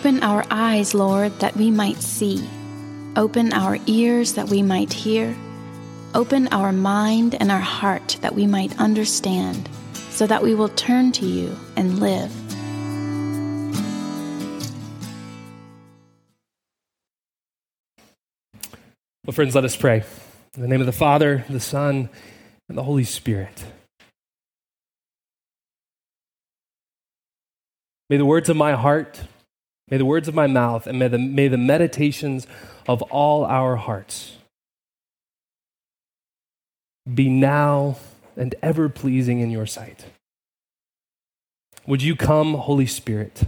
Open our eyes, Lord, that we might see. Open our ears that we might hear. Open our mind and our heart that we might understand, so that we will turn to you and live. Well, friends, let us pray. In the name of the Father, the Son, and the Holy Spirit. May the words of my heart, may the words of my mouth, and may the, may the meditations of all our hearts be now and ever pleasing in your sight. Would you come, Holy Spirit?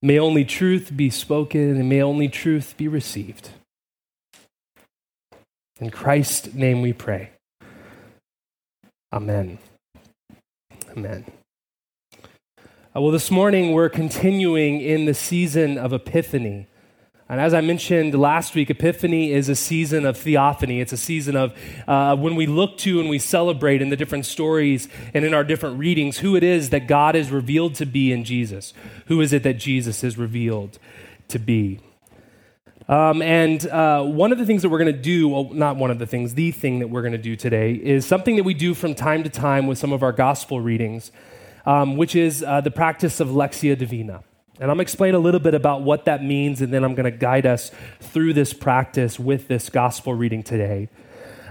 May only truth be spoken and may only truth be received. In Christ's name we pray. Amen. Amen. Uh, well, this morning we're continuing in the season of Epiphany. And as I mentioned last week, Epiphany is a season of theophany. It's a season of uh, when we look to and we celebrate in the different stories and in our different readings who it is that God is revealed to be in Jesus. Who is it that Jesus is revealed to be? Um, and uh, one of the things that we're going to do, well, not one of the things, the thing that we're going to do today is something that we do from time to time with some of our gospel readings, um, which is uh, the practice of Lectio Divina. And I'm going to explain a little bit about what that means, and then I'm going to guide us through this practice with this gospel reading today.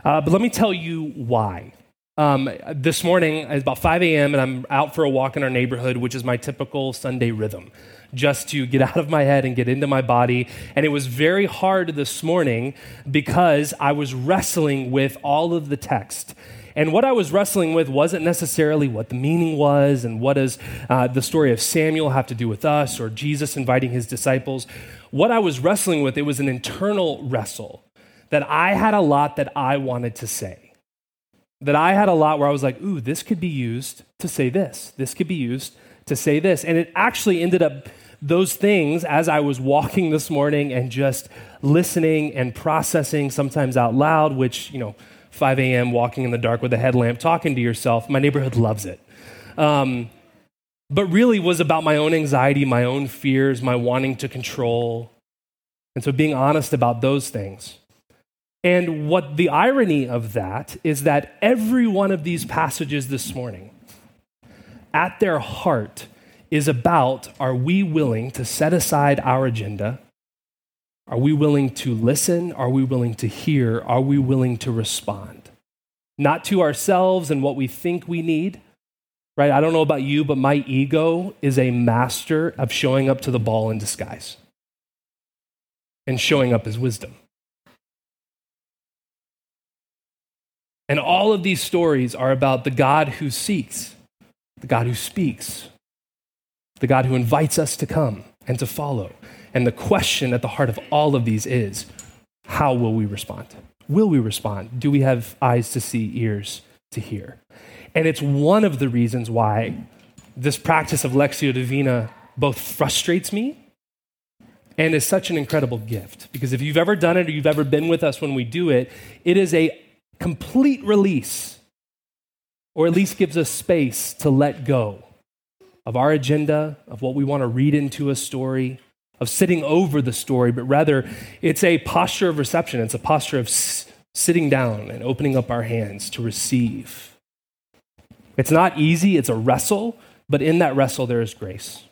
Uh, but let me tell you why. Um, this morning, it's about 5 a.m., and I'm out for a walk in our neighborhood, which is my typical Sunday rhythm, just to get out of my head and get into my body. And it was very hard this morning because I was wrestling with all of the text and what I was wrestling with wasn't necessarily what the meaning was and what does uh, the story of Samuel have to do with us or Jesus inviting his disciples. What I was wrestling with, it was an internal wrestle that I had a lot that I wanted to say. That I had a lot where I was like, ooh, this could be used to say this. This could be used to say this. And it actually ended up those things as I was walking this morning and just listening and processing, sometimes out loud, which, you know, 5 a.m., walking in the dark with a headlamp, talking to yourself. My neighborhood loves it. Um, but really was about my own anxiety, my own fears, my wanting to control. And so being honest about those things. And what the irony of that is that every one of these passages this morning, at their heart, is about are we willing to set aside our agenda are we willing to listen? Are we willing to hear? Are we willing to respond? Not to ourselves and what we think we need, right? I don't know about you, but my ego is a master of showing up to the ball in disguise and showing up as wisdom. And all of these stories are about the God who seeks, the God who speaks, the God who invites us to come and to follow. And the question at the heart of all of these is how will we respond? Will we respond? Do we have eyes to see, ears to hear? And it's one of the reasons why this practice of Lectio Divina both frustrates me and is such an incredible gift. Because if you've ever done it or you've ever been with us when we do it, it is a complete release, or at least gives us space to let go of our agenda, of what we want to read into a story, of sitting over the story, but rather it's a posture of reception. It's a posture of s- sitting down and opening up our hands to receive. It's not easy, it's a wrestle, but in that wrestle, there is grace.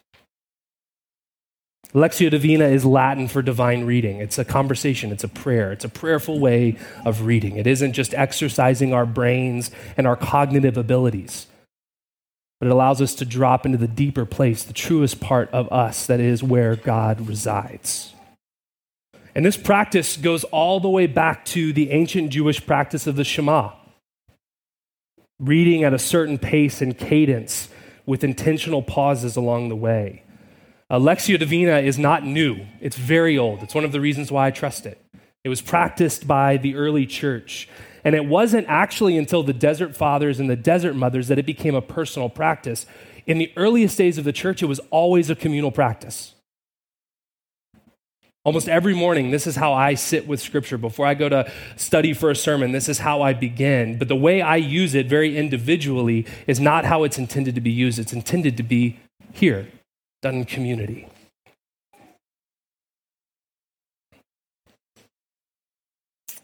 Lectio Divina is Latin for divine reading. It's a conversation, it's a prayer, it's a prayerful way of reading. It isn't just exercising our brains and our cognitive abilities but it allows us to drop into the deeper place, the truest part of us, that is where God resides. And this practice goes all the way back to the ancient Jewish practice of the Shema, reading at a certain pace and cadence with intentional pauses along the way. Lectio Divina is not new, it's very old. It's one of the reasons why I trust it. It was practiced by the early church. And it wasn't actually until the desert fathers and the desert mothers that it became a personal practice. In the earliest days of the church, it was always a communal practice. Almost every morning, this is how I sit with Scripture. Before I go to study for a sermon, this is how I begin. But the way I use it very individually is not how it's intended to be used. It's intended to be here done in community.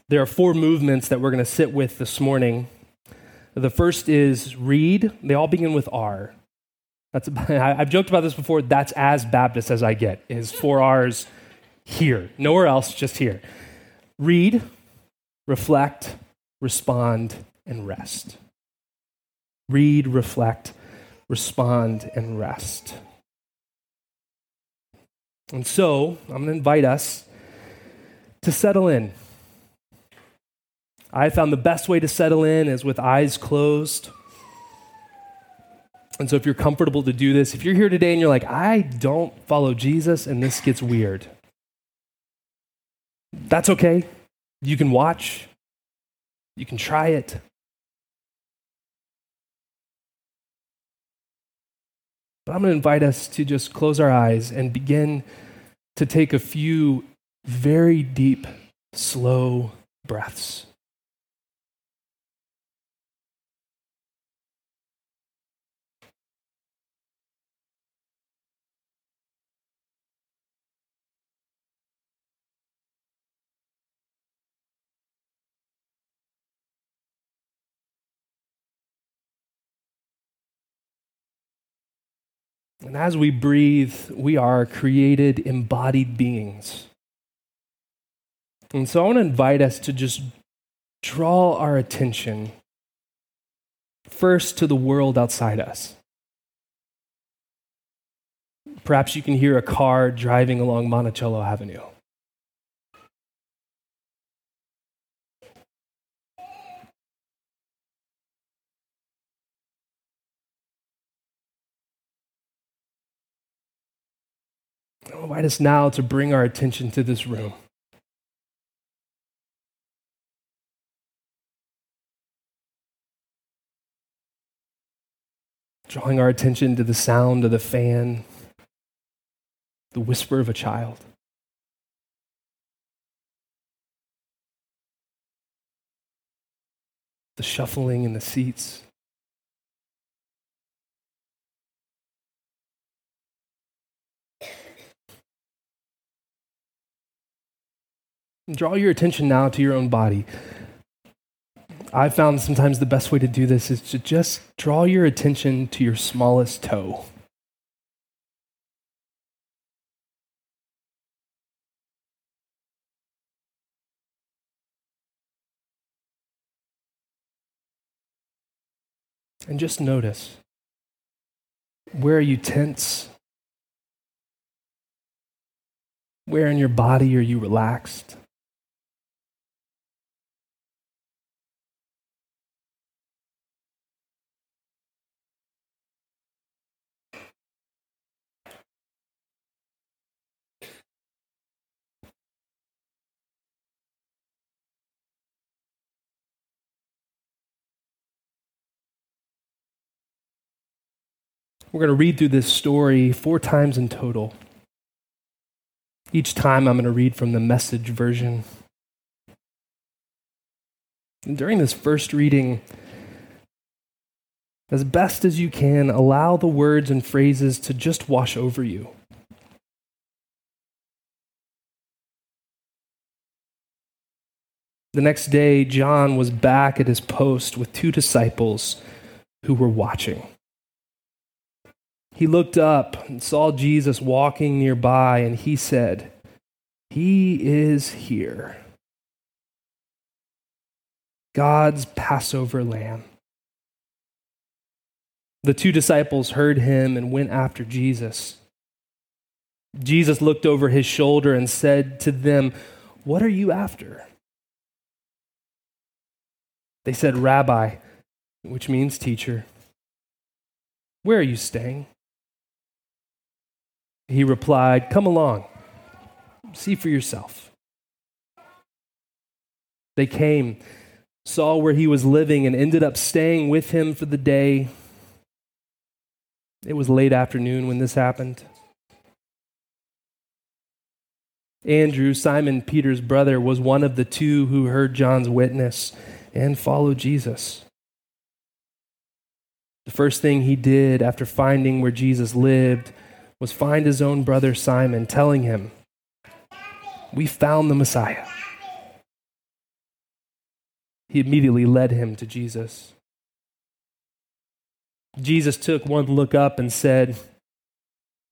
There are four movements that we're going to sit with this morning. The first is read. They all begin with R. That's, I've joked about this before. That's as Baptist as I get, is four R's here. Nowhere else, just here. Read, reflect, respond, and rest. Read, reflect, respond, and rest. And so, I'm going to invite us to settle in. I found the best way to settle in is with eyes closed. And so, if you're comfortable to do this, if you're here today and you're like, I don't follow Jesus and this gets weird, that's okay. You can watch, you can try it. But I'm going to invite us to just close our eyes and begin to take a few very deep, slow breaths. And as we breathe, we are created, embodied beings. And so I want to invite us to just draw our attention first to the world outside us. Perhaps you can hear a car driving along Monticello Avenue. I invite us now to bring our attention to this room. Drawing our attention to the sound of the fan, the whisper of a child. The shuffling in the seats. Draw your attention now to your own body. I've found sometimes the best way to do this is to just draw your attention to your smallest toe. And just notice where are you tense? Where in your body are you relaxed? We're going to read through this story four times in total. Each time I'm going to read from the message version. And during this first reading, as best as you can, allow the words and phrases to just wash over you. The next day, John was back at his post with two disciples who were watching. He looked up and saw Jesus walking nearby, and he said, He is here. God's Passover lamb. The two disciples heard him and went after Jesus. Jesus looked over his shoulder and said to them, What are you after? They said, Rabbi, which means teacher. Where are you staying? He replied, Come along, see for yourself. They came, saw where he was living, and ended up staying with him for the day. It was late afternoon when this happened. Andrew, Simon Peter's brother, was one of the two who heard John's witness and followed Jesus. The first thing he did after finding where Jesus lived was find his own brother Simon, telling him, We found the Messiah. He immediately led him to Jesus. Jesus took one look up and said,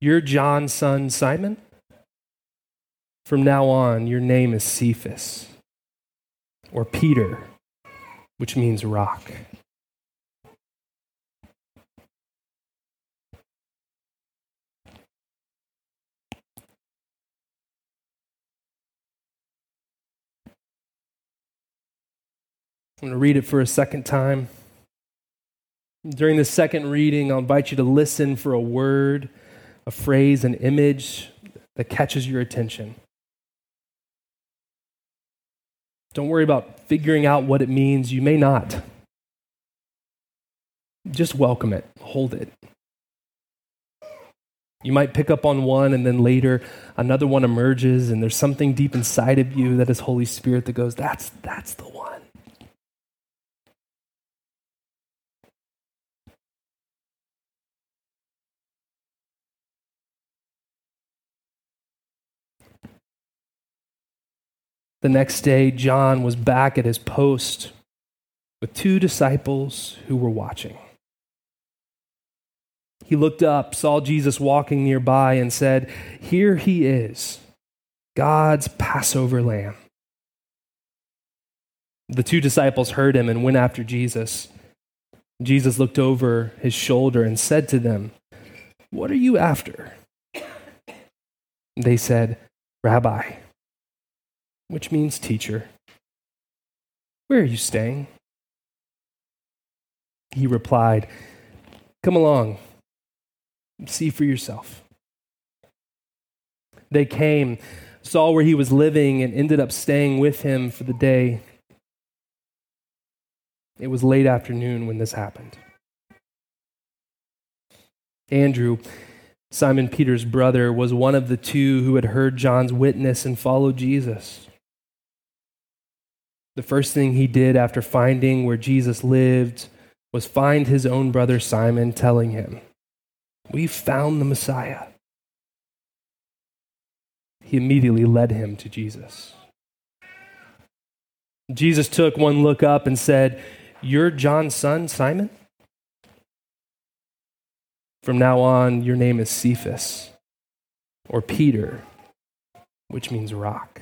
You're John's son, Simon? From now on, your name is Cephas, or Peter, which means rock. I'm going to read it for a second time. During the second reading, I'll invite you to listen for a word, a phrase, an image that catches your attention. Don't worry about figuring out what it means. You may not. Just welcome it, hold it. You might pick up on one, and then later another one emerges, and there's something deep inside of you that is Holy Spirit that goes, That's, that's the one. The next day, John was back at his post with two disciples who were watching. He looked up, saw Jesus walking nearby, and said, Here he is, God's Passover lamb. The two disciples heard him and went after Jesus. Jesus looked over his shoulder and said to them, What are you after? They said, Rabbi which means teacher. Where are you staying? He replied, Come along, see for yourself. They came, saw where he was living, and ended up staying with him for the day. It was late afternoon when this happened. Andrew, Simon Peter's brother, was one of the two who had heard John's witness and followed Jesus. The first thing he did after finding where Jesus lived was find his own brother Simon, telling him, We found the Messiah. He immediately led him to Jesus. Jesus took one look up and said, You're John's son, Simon? From now on, your name is Cephas, or Peter, which means rock.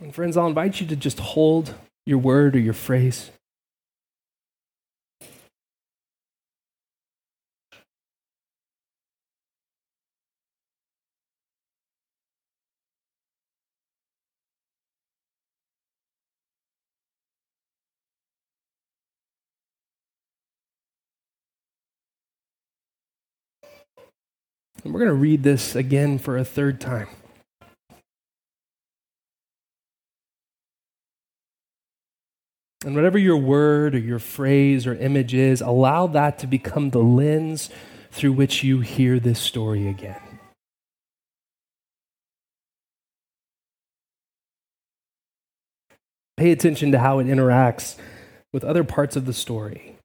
And friends, I'll invite you to just hold your word or your phrase. And we're going to read this again for a third time. And whatever your word or your phrase or image is, allow that to become the lens through which you hear this story again. Pay attention to how it interacts with other parts of the story,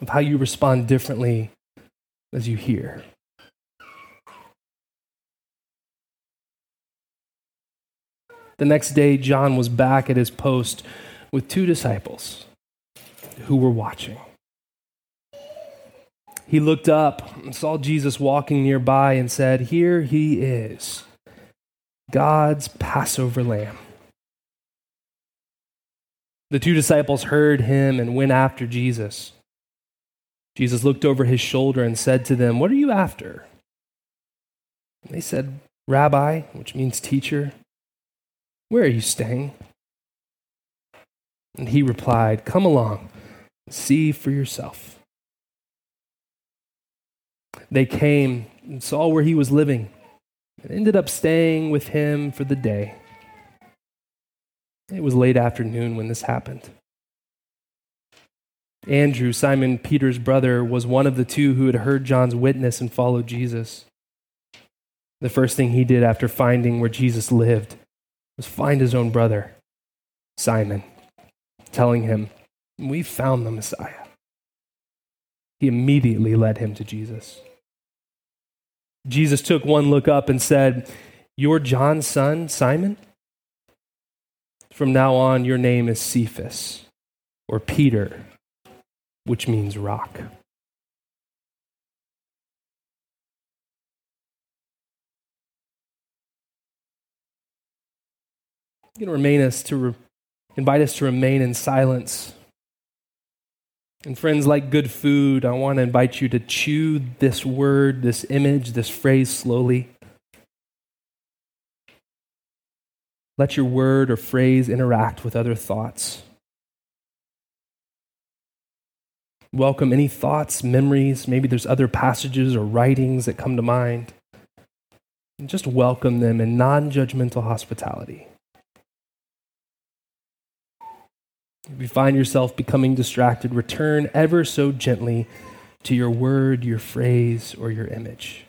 of how you respond differently as you hear. The next day, John was back at his post with two disciples who were watching. He looked up and saw Jesus walking nearby and said, Here he is, God's Passover lamb. The two disciples heard him and went after Jesus. Jesus looked over his shoulder and said to them, What are you after? And they said, Rabbi, which means teacher. Where are you staying? And he replied, Come along, see for yourself. They came and saw where he was living and ended up staying with him for the day. It was late afternoon when this happened. Andrew, Simon Peter's brother, was one of the two who had heard John's witness and followed Jesus. The first thing he did after finding where Jesus lived was find his own brother, Simon, telling him, We found the Messiah. He immediately led him to Jesus. Jesus took one look up and said, You're John's son, Simon? From now on, your name is Cephas, or Peter, which means rock. Going to remain us to re- invite us to remain in silence. And friends, like good food, I want to invite you to chew this word, this image, this phrase slowly. Let your word or phrase interact with other thoughts. Welcome any thoughts, memories. Maybe there's other passages or writings that come to mind. And just welcome them in non judgmental hospitality. If you find yourself becoming distracted, return ever so gently to your word, your phrase, or your image.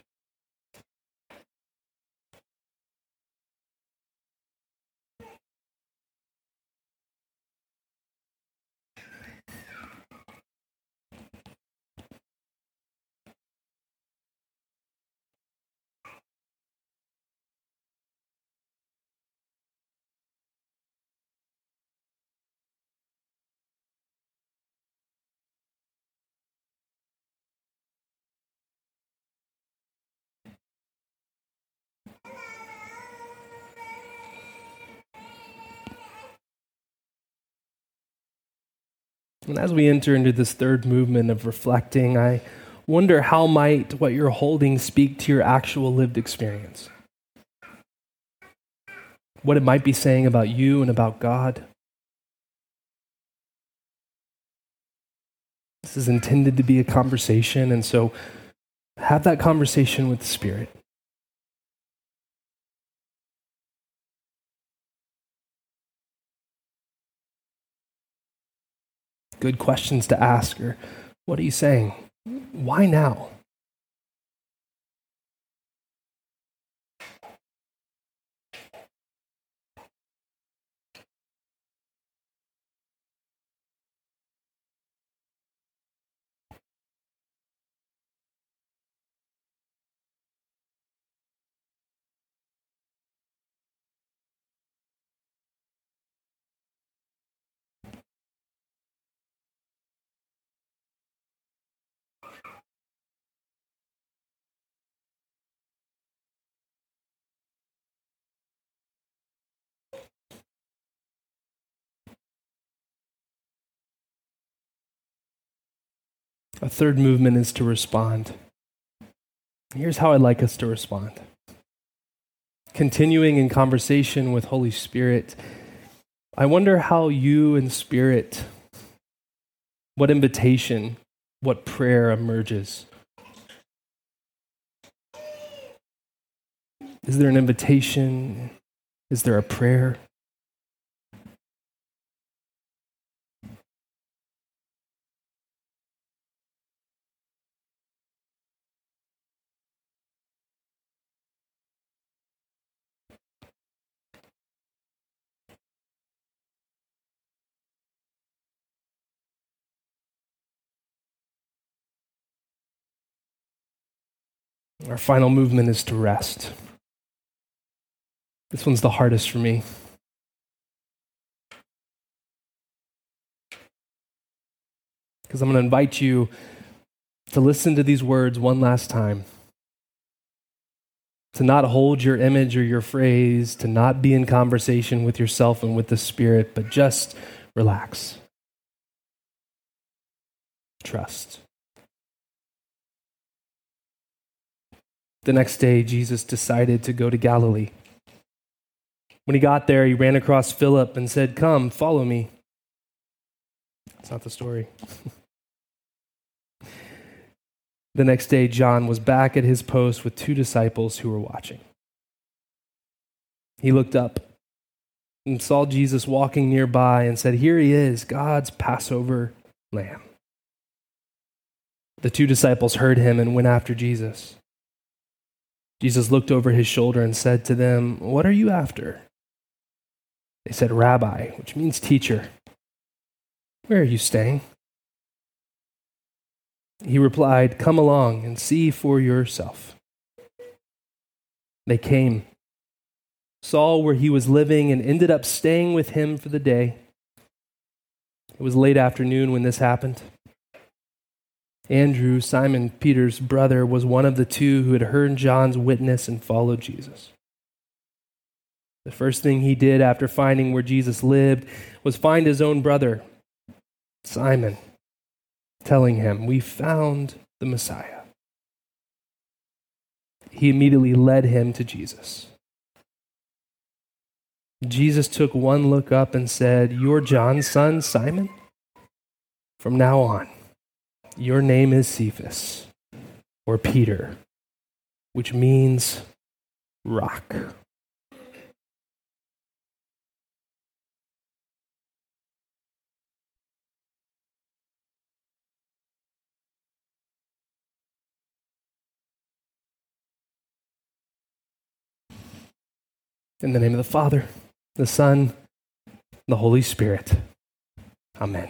And as we enter into this third movement of reflecting, I wonder how might what you're holding speak to your actual lived experience? What it might be saying about you and about God. This is intended to be a conversation, and so have that conversation with the Spirit. Good questions to ask or what are you saying? Why now? A third movement is to respond. Here's how I'd like us to respond. Continuing in conversation with Holy Spirit, I wonder how you and Spirit, what invitation, what prayer emerges. Is there an invitation? Is there a prayer? Our final movement is to rest. This one's the hardest for me. Because I'm going to invite you to listen to these words one last time. To not hold your image or your phrase, to not be in conversation with yourself and with the Spirit, but just relax. Trust. The next day, Jesus decided to go to Galilee. When he got there, he ran across Philip and said, Come, follow me. That's not the story. the next day, John was back at his post with two disciples who were watching. He looked up and saw Jesus walking nearby and said, Here he is, God's Passover lamb. The two disciples heard him and went after Jesus. Jesus looked over his shoulder and said to them, What are you after? They said, Rabbi, which means teacher. Where are you staying? He replied, Come along and see for yourself. They came, saw where he was living, and ended up staying with him for the day. It was late afternoon when this happened. Andrew, Simon Peter's brother, was one of the two who had heard John's witness and followed Jesus. The first thing he did after finding where Jesus lived was find his own brother, Simon, telling him, We found the Messiah. He immediately led him to Jesus. Jesus took one look up and said, You're John's son, Simon? From now on, your name is Cephas, or Peter, which means rock. In the name of the Father, the Son, the Holy Spirit. Amen.